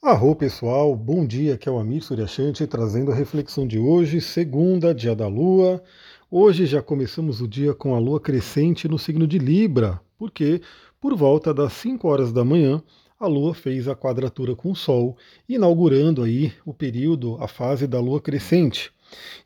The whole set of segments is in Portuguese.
Arro pessoal, bom dia, aqui é o Amir Suryashanti trazendo a reflexão de hoje, segunda, dia da Lua. Hoje já começamos o dia com a Lua crescente no signo de Libra, porque por volta das 5 horas da manhã a Lua fez a quadratura com o Sol, inaugurando aí o período, a fase da Lua crescente.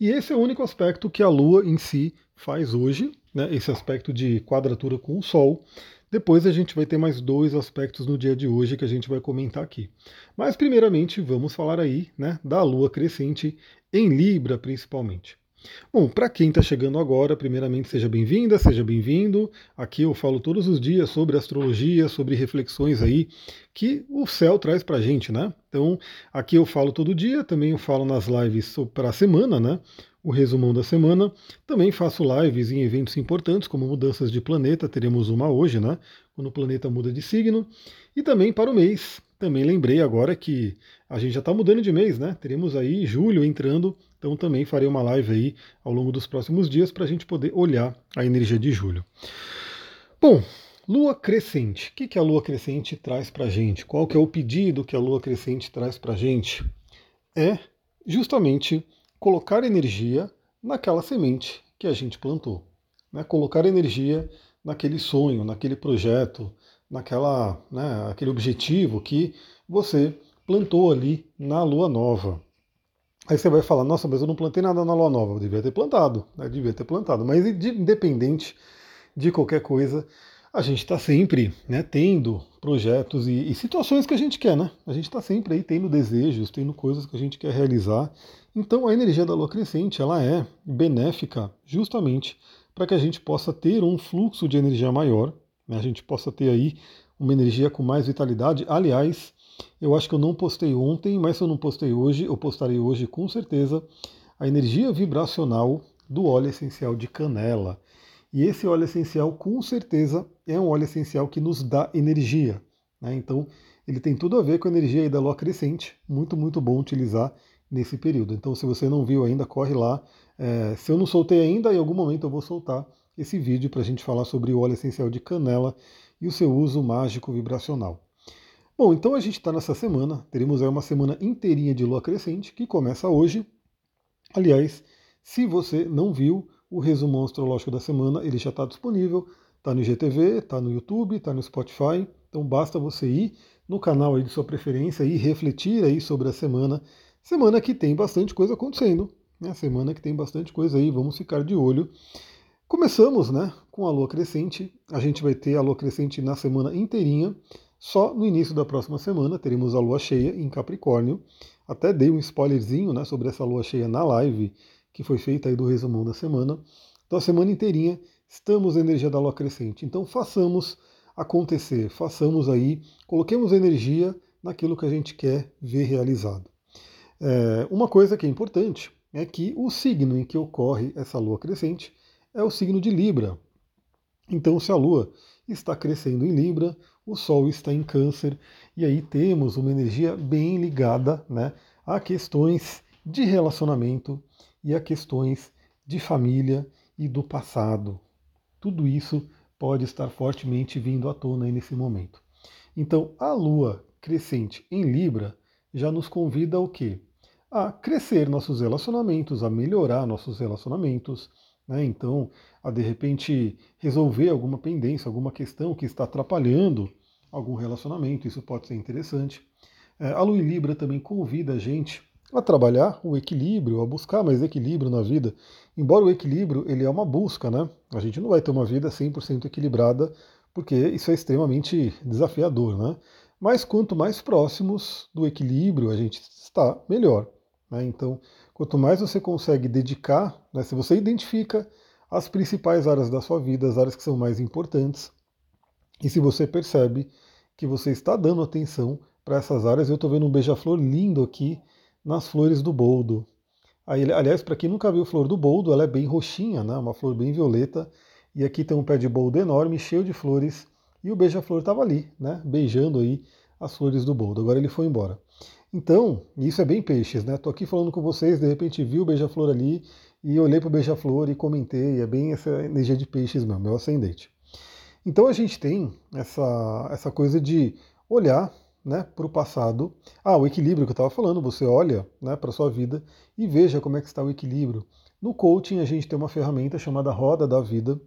E esse é o único aspecto que a Lua em si faz hoje, né, esse aspecto de quadratura com o Sol. Depois a gente vai ter mais dois aspectos no dia de hoje que a gente vai comentar aqui. Mas primeiramente vamos falar aí né, da Lua crescente em Libra principalmente. Bom, para quem está chegando agora, primeiramente seja bem-vinda, seja bem-vindo. Aqui eu falo todos os dias sobre astrologia, sobre reflexões aí que o céu traz para a gente, né? Então, aqui eu falo todo dia, também eu falo nas lives para a semana, né? O resumão da semana. Também faço lives em eventos importantes, como mudanças de planeta, teremos uma hoje, né? Quando o planeta muda de signo. E também para o mês. Também lembrei agora que a gente já está mudando de mês, né? Teremos aí julho entrando, então também farei uma live aí ao longo dos próximos dias para a gente poder olhar a energia de julho. Bom, Lua crescente. O que, que a Lua crescente traz para a gente? Qual que é o pedido que a Lua crescente traz para a gente? É justamente colocar energia naquela semente que a gente plantou. Né? Colocar energia naquele sonho, naquele projeto, naquela, né, aquele objetivo que você plantou ali na lua nova. Aí você vai falar, nossa, mas eu não plantei nada na lua nova. Eu devia ter plantado, né? devia ter plantado. Mas independente de qualquer coisa, a gente está sempre né, tendo projetos e, e, situações que a gente quer, né? A gente está sempre aí tendo desejos, tendo coisas que a gente quer realizar. Então a energia da lua crescente ela é benéfica justamente para que a gente possa ter um fluxo de energia maior, né? a gente possa ter aí uma energia com mais vitalidade. Aliás, eu acho que eu não postei ontem, mas se eu não postei hoje, eu postarei hoje com certeza a energia vibracional do óleo essencial de canela. E esse óleo essencial, com certeza, é um óleo essencial que nos dá energia. Né? Então, ele tem tudo a ver com a energia da lua crescente. Muito, muito bom utilizar nesse período. Então, se você não viu ainda, corre lá. É, se eu não soltei ainda, em algum momento eu vou soltar esse vídeo para a gente falar sobre o óleo essencial de canela e o seu uso mágico vibracional. Bom, então a gente está nessa semana, teremos aí uma semana inteirinha de lua crescente, que começa hoje. Aliás, se você não viu, o resumo astrológico da semana ele já está disponível, está no IGTV, está no YouTube, está no Spotify. Então basta você ir no canal aí de sua preferência e refletir aí sobre a semana. Semana que tem bastante coisa acontecendo, né? Semana que tem bastante coisa aí, vamos ficar de olho. Começamos, né, com a lua crescente. A gente vai ter a lua crescente na semana inteirinha. Só no início da próxima semana teremos a lua cheia em Capricórnio. Até dei um spoilerzinho, né, sobre essa lua cheia na live que foi feita aí do resumão da semana. Então a semana inteirinha estamos na energia da lua crescente. Então façamos acontecer, façamos aí, coloquemos energia naquilo que a gente quer ver realizado. É, uma coisa que é importante é que o signo em que ocorre essa lua crescente é o signo de Libra. Então, se a lua está crescendo em Libra, o Sol está em Câncer, e aí temos uma energia bem ligada né, a questões de relacionamento, e a questões de família e do passado. Tudo isso pode estar fortemente vindo à tona nesse momento. Então, a lua crescente em Libra já nos convida ao quê? A crescer nossos relacionamentos, a melhorar nossos relacionamentos, né? Então, a de repente resolver alguma pendência, alguma questão que está atrapalhando algum relacionamento, isso pode ser interessante. É, a Lua em Libra também convida a gente a trabalhar o equilíbrio, a buscar mais equilíbrio na vida. Embora o equilíbrio ele é uma busca, né? A gente não vai ter uma vida 100% equilibrada, porque isso é extremamente desafiador, né? Mas quanto mais próximos do equilíbrio a gente está, melhor. Né? Então, quanto mais você consegue dedicar, né, se você identifica as principais áreas da sua vida, as áreas que são mais importantes, e se você percebe que você está dando atenção para essas áreas, eu estou vendo um beija-flor lindo aqui, nas flores do boldo. Aliás, para quem nunca viu flor do boldo, ela é bem roxinha, né? uma flor bem violeta. E aqui tem um pé de boldo enorme, cheio de flores. E o beija-flor estava ali, né? beijando aí as flores do boldo. Agora ele foi embora. Então, isso é bem peixes, né? Tô aqui falando com vocês, de repente vi o beija-flor ali e olhei para o beija-flor e comentei. É bem essa energia de peixes mesmo, é o ascendente. Então a gente tem essa, essa coisa de olhar né, para o passado. Ah, o equilíbrio que eu estava falando, você olha né, para a sua vida e veja como é que está o equilíbrio. No coaching a gente tem uma ferramenta chamada roda da vida.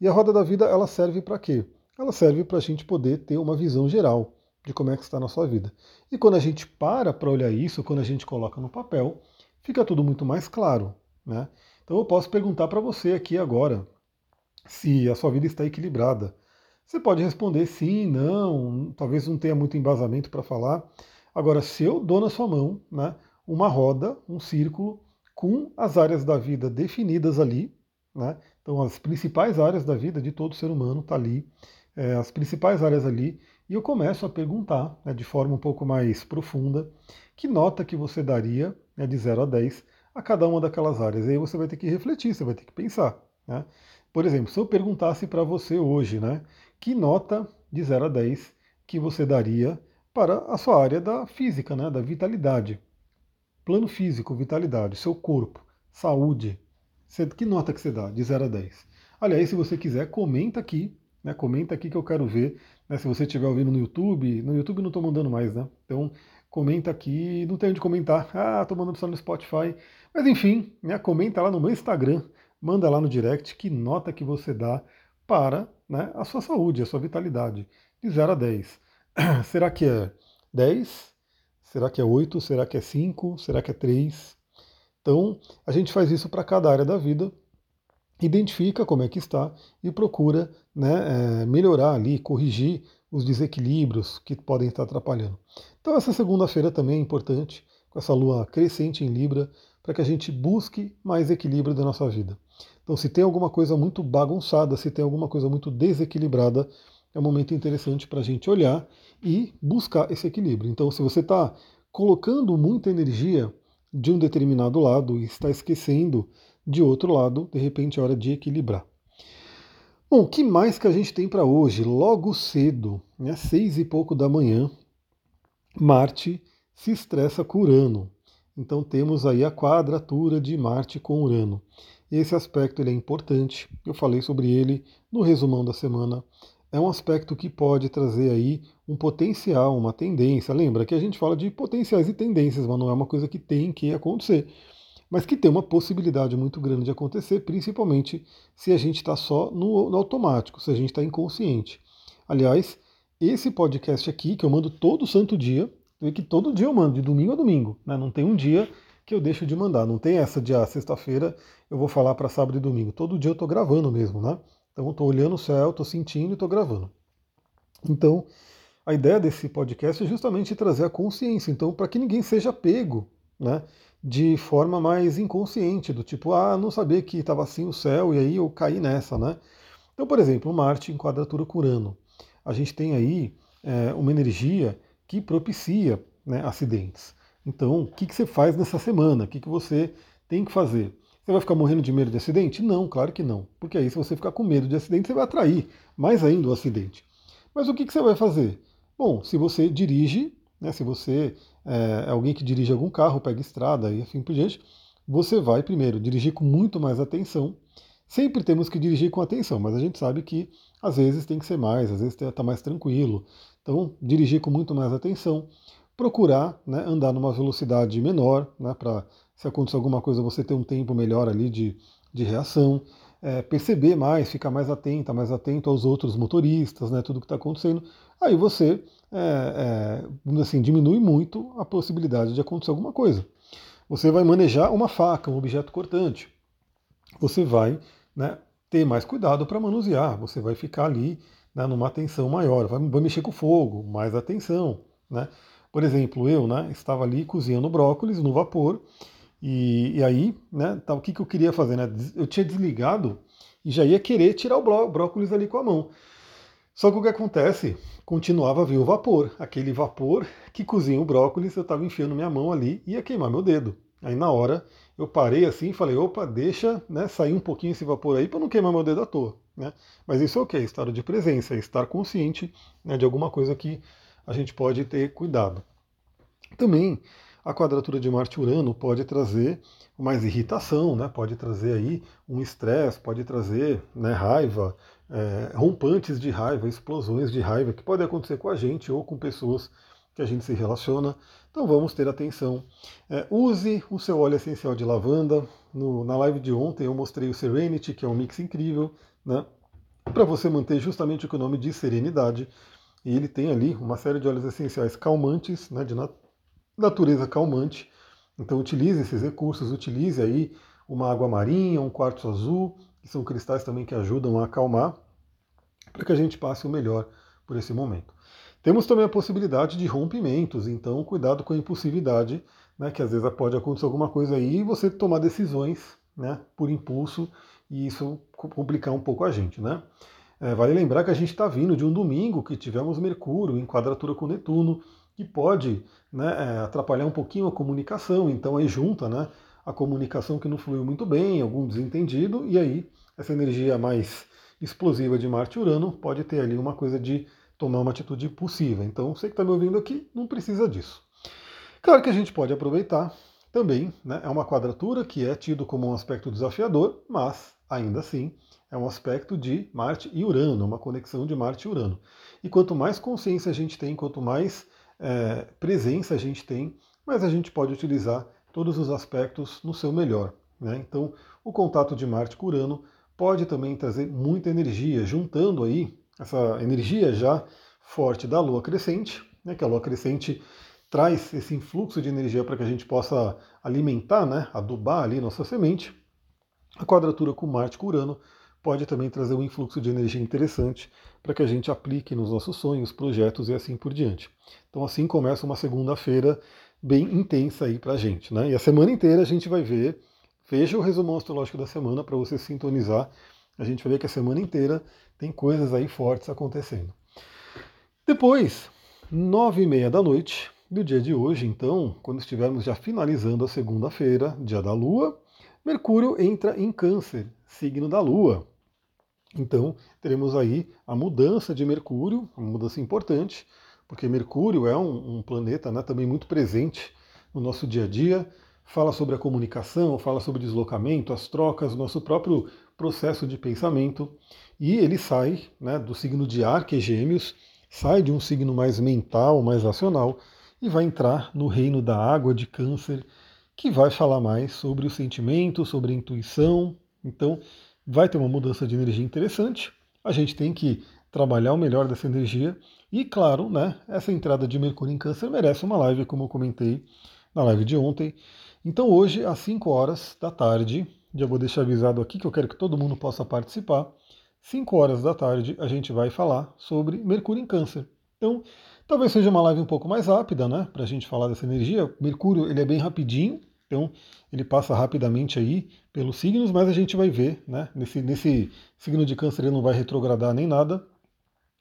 E a roda da vida ela serve para quê? Ela serve para a gente poder ter uma visão geral de como é que está na sua vida. E quando a gente para para olhar isso, quando a gente coloca no papel, fica tudo muito mais claro. Né? Então eu posso perguntar para você aqui agora se a sua vida está equilibrada. Você pode responder sim, não, talvez não tenha muito embasamento para falar. Agora, se eu dou na sua mão né, uma roda, um círculo, com as áreas da vida definidas ali, né, então as principais áreas da vida de todo ser humano está ali, é, as principais áreas ali, e eu começo a perguntar né, de forma um pouco mais profunda que nota que você daria né, de 0 a 10 a cada uma daquelas áreas. Aí você vai ter que refletir, você vai ter que pensar. Né? Por exemplo, se eu perguntasse para você hoje, né, que nota de 0 a 10 que você daria para a sua área da física, né, da vitalidade. Plano físico, vitalidade, seu corpo, saúde. Que nota que você dá de 0 a 10? Aliás, se você quiser, comenta aqui, né, comenta aqui que eu quero ver. Né, se você estiver ouvindo no YouTube, no YouTube não estou mandando mais, né? Então comenta aqui, não tem onde comentar. Ah, estou mandando só no Spotify. Mas enfim, né, comenta lá no meu Instagram, manda lá no direct que nota que você dá para né, a sua saúde, a sua vitalidade, de 0 a 10. Será que é 10? Será que é 8? Será que é 5? Será que é 3? Então, a gente faz isso para cada área da vida, identifica como é que está e procura né, é, melhorar ali, corrigir os desequilíbrios que podem estar atrapalhando. Então, essa segunda-feira também é importante, com essa lua crescente em Libra, para que a gente busque mais equilíbrio da nossa vida. Então, se tem alguma coisa muito bagunçada, se tem alguma coisa muito desequilibrada, é um momento interessante para a gente olhar e buscar esse equilíbrio. Então, se você está colocando muita energia de um determinado lado e está esquecendo de outro lado, de repente é hora de equilibrar. Bom, o que mais que a gente tem para hoje? Logo cedo, né, seis e pouco da manhã, Marte se estressa com Urano. Então temos aí a quadratura de Marte com Urano. Esse aspecto ele é importante, eu falei sobre ele no resumão da semana. É um aspecto que pode trazer aí um potencial, uma tendência. Lembra que a gente fala de potenciais e tendências, mas não é uma coisa que tem que acontecer. Mas que tem uma possibilidade muito grande de acontecer, principalmente se a gente está só no, no automático, se a gente está inconsciente. Aliás, esse podcast aqui, que eu mando todo santo dia, que todo dia eu mando, de domingo a domingo. Né? Não tem um dia que eu deixo de mandar. Não tem essa de ah, sexta-feira eu vou falar para sábado e domingo. Todo dia eu estou gravando mesmo, né? Então eu estou olhando o céu, estou sentindo e estou gravando. Então, a ideia desse podcast é justamente trazer a consciência, então, para que ninguém seja pego, né? De forma mais inconsciente, do tipo, ah, não sabia que estava assim o céu e aí eu caí nessa, né? Então, por exemplo, Marte em quadratura com Urano. A gente tem aí é, uma energia que propicia né, acidentes. Então, o que, que você faz nessa semana? O que, que você tem que fazer? Você vai ficar morrendo de medo de acidente? Não, claro que não. Porque aí, se você ficar com medo de acidente, você vai atrair mais ainda o acidente. Mas o que, que você vai fazer? Bom, se você dirige, né, se você é, é alguém que dirige algum carro, pega estrada e assim por diante, você vai primeiro dirigir com muito mais atenção. Sempre temos que dirigir com atenção, mas a gente sabe que às vezes tem que ser mais, às vezes está mais tranquilo. Então, dirigir com muito mais atenção procurar né, andar numa velocidade menor, né, para se acontecer alguma coisa você ter um tempo melhor ali de, de reação, é, perceber mais, ficar mais atenta, mais atento aos outros motoristas, né, tudo que está acontecendo. Aí você, é, é, assim, diminui muito a possibilidade de acontecer alguma coisa. Você vai manejar uma faca, um objeto cortante. Você vai né, ter mais cuidado para manusear, você vai ficar ali né, numa atenção maior, vai, vai mexer com fogo, mais atenção. Né? Por exemplo, eu né, estava ali cozinhando brócolis no vapor, e, e aí, né, tá, o que, que eu queria fazer? Né? Eu tinha desligado e já ia querer tirar o brócolis ali com a mão. Só que o que acontece? Continuava a vir o vapor. Aquele vapor que cozinha o brócolis, eu estava enfiando minha mão ali e ia queimar meu dedo. Aí na hora eu parei assim e falei, opa, deixa né, sair um pouquinho esse vapor aí para não queimar meu dedo à toa. Né? Mas isso é o que? Estado de presença, é estar consciente né, de alguma coisa que a gente pode ter cuidado. Também a quadratura de Marte-Urano pode trazer mais irritação, né? pode trazer aí um estresse, pode trazer né, raiva, é, rompantes de raiva, explosões de raiva que podem acontecer com a gente ou com pessoas que a gente se relaciona. Então vamos ter atenção. É, use o seu óleo essencial de lavanda. No, na live de ontem eu mostrei o Serenity, que é um mix incrível, né? Para você manter justamente o que o nome diz, serenidade. E ele tem ali uma série de óleos essenciais calmantes, né, de nat natureza calmante. Então utilize esses recursos, utilize aí uma água marinha, um quartzo azul, que são cristais também que ajudam a acalmar, para que a gente passe o melhor por esse momento. Temos também a possibilidade de rompimentos, então cuidado com a impulsividade, né, que às vezes pode acontecer alguma coisa aí e você tomar decisões né, por impulso e isso complicar um pouco a gente. Né? É, vale lembrar que a gente está vindo de um domingo que tivemos Mercúrio em quadratura com Netuno, que pode né, é, atrapalhar um pouquinho a comunicação, então aí junta né, a comunicação que não fluiu muito bem, algum desentendido, e aí essa energia mais explosiva de Marte e Urano pode ter ali uma coisa de tomar uma atitude impulsiva. Então, você que está me ouvindo aqui, não precisa disso. Claro que a gente pode aproveitar também, né, é uma quadratura que é tido como um aspecto desafiador, mas ainda assim é um aspecto de Marte e Urano, uma conexão de Marte e Urano. E quanto mais consciência a gente tem, quanto mais é, presença a gente tem, mais a gente pode utilizar todos os aspectos no seu melhor. Né? Então, o contato de Marte com Urano pode também trazer muita energia, juntando aí essa energia já forte da lua crescente, né, que a lua crescente traz esse influxo de energia para que a gente possa alimentar, né, adubar ali nossa semente. A quadratura com Marte com Urano pode também trazer um influxo de energia interessante para que a gente aplique nos nossos sonhos, projetos e assim por diante. Então assim começa uma segunda-feira bem intensa aí para a gente. Né? E a semana inteira a gente vai ver, veja o resumo astrológico da semana para você sintonizar. A gente vai ver que a semana inteira tem coisas aí fortes acontecendo. Depois, nove e meia da noite do dia de hoje, então, quando estivermos já finalizando a segunda-feira, dia da Lua, Mercúrio entra em Câncer, signo da Lua. Então, teremos aí a mudança de Mercúrio, uma mudança importante, porque Mercúrio é um, um planeta né, também muito presente no nosso dia a dia, fala sobre a comunicação, fala sobre deslocamento, as trocas, nosso próprio processo de pensamento, e ele sai né, do signo de ar, que é Gêmeos, sai de um signo mais mental, mais racional, e vai entrar no reino da água de Câncer, que vai falar mais sobre o sentimento, sobre a intuição. Então, vai ter uma mudança de energia interessante. A gente tem que trabalhar o melhor dessa energia. E, claro, né, essa entrada de Mercúrio em Câncer merece uma live, como eu comentei na live de ontem. Então, hoje, às 5 horas da tarde, já vou deixar avisado aqui que eu quero que todo mundo possa participar. 5 horas da tarde a gente vai falar sobre Mercúrio em Câncer. Então, talvez seja uma live um pouco mais rápida, né, para a gente falar dessa energia. Mercúrio ele é bem rapidinho, então ele passa rapidamente aí pelos signos, mas a gente vai ver, né, nesse, nesse signo de Câncer ele não vai retrogradar nem nada,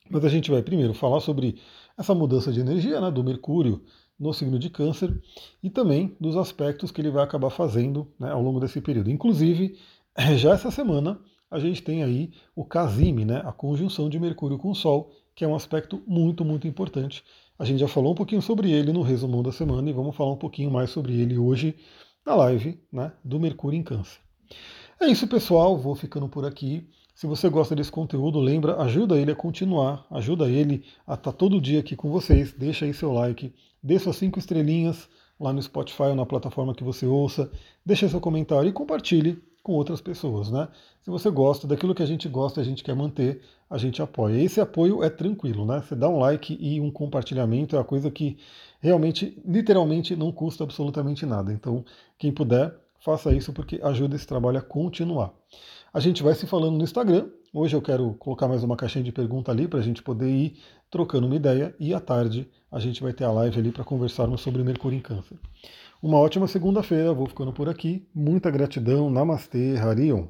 mas a gente vai primeiro falar sobre essa mudança de energia, né, do Mercúrio no signo de Câncer e também dos aspectos que ele vai acabar fazendo né, ao longo desse período. Inclusive, já essa semana a gente tem aí o Casime, né, a conjunção de Mercúrio com o Sol, que é um aspecto muito, muito importante. A gente já falou um pouquinho sobre ele no resumão da semana e vamos falar um pouquinho mais sobre ele hoje na live né, do Mercúrio em Câncer. É isso, pessoal. Vou ficando por aqui. Se você gosta desse conteúdo, lembra, ajuda ele a continuar, ajuda ele a estar tá todo dia aqui com vocês. Deixa aí seu like, dê suas cinco estrelinhas lá no Spotify ou na plataforma que você ouça, deixa seu comentário e compartilhe com outras pessoas, né? Se você gosta daquilo que a gente gosta, a gente quer manter, a gente apoia. Esse apoio é tranquilo, né? Você dá um like e um compartilhamento é a coisa que realmente, literalmente, não custa absolutamente nada. Então, quem puder, faça isso porque ajuda esse trabalho a continuar. A gente vai se falando no Instagram. Hoje eu quero colocar mais uma caixinha de pergunta ali para a gente poder ir trocando uma ideia. E à tarde a gente vai ter a live ali para conversarmos sobre Mercúrio em Câncer. Uma ótima segunda-feira, vou ficando por aqui. Muita gratidão. Namastê, Harion.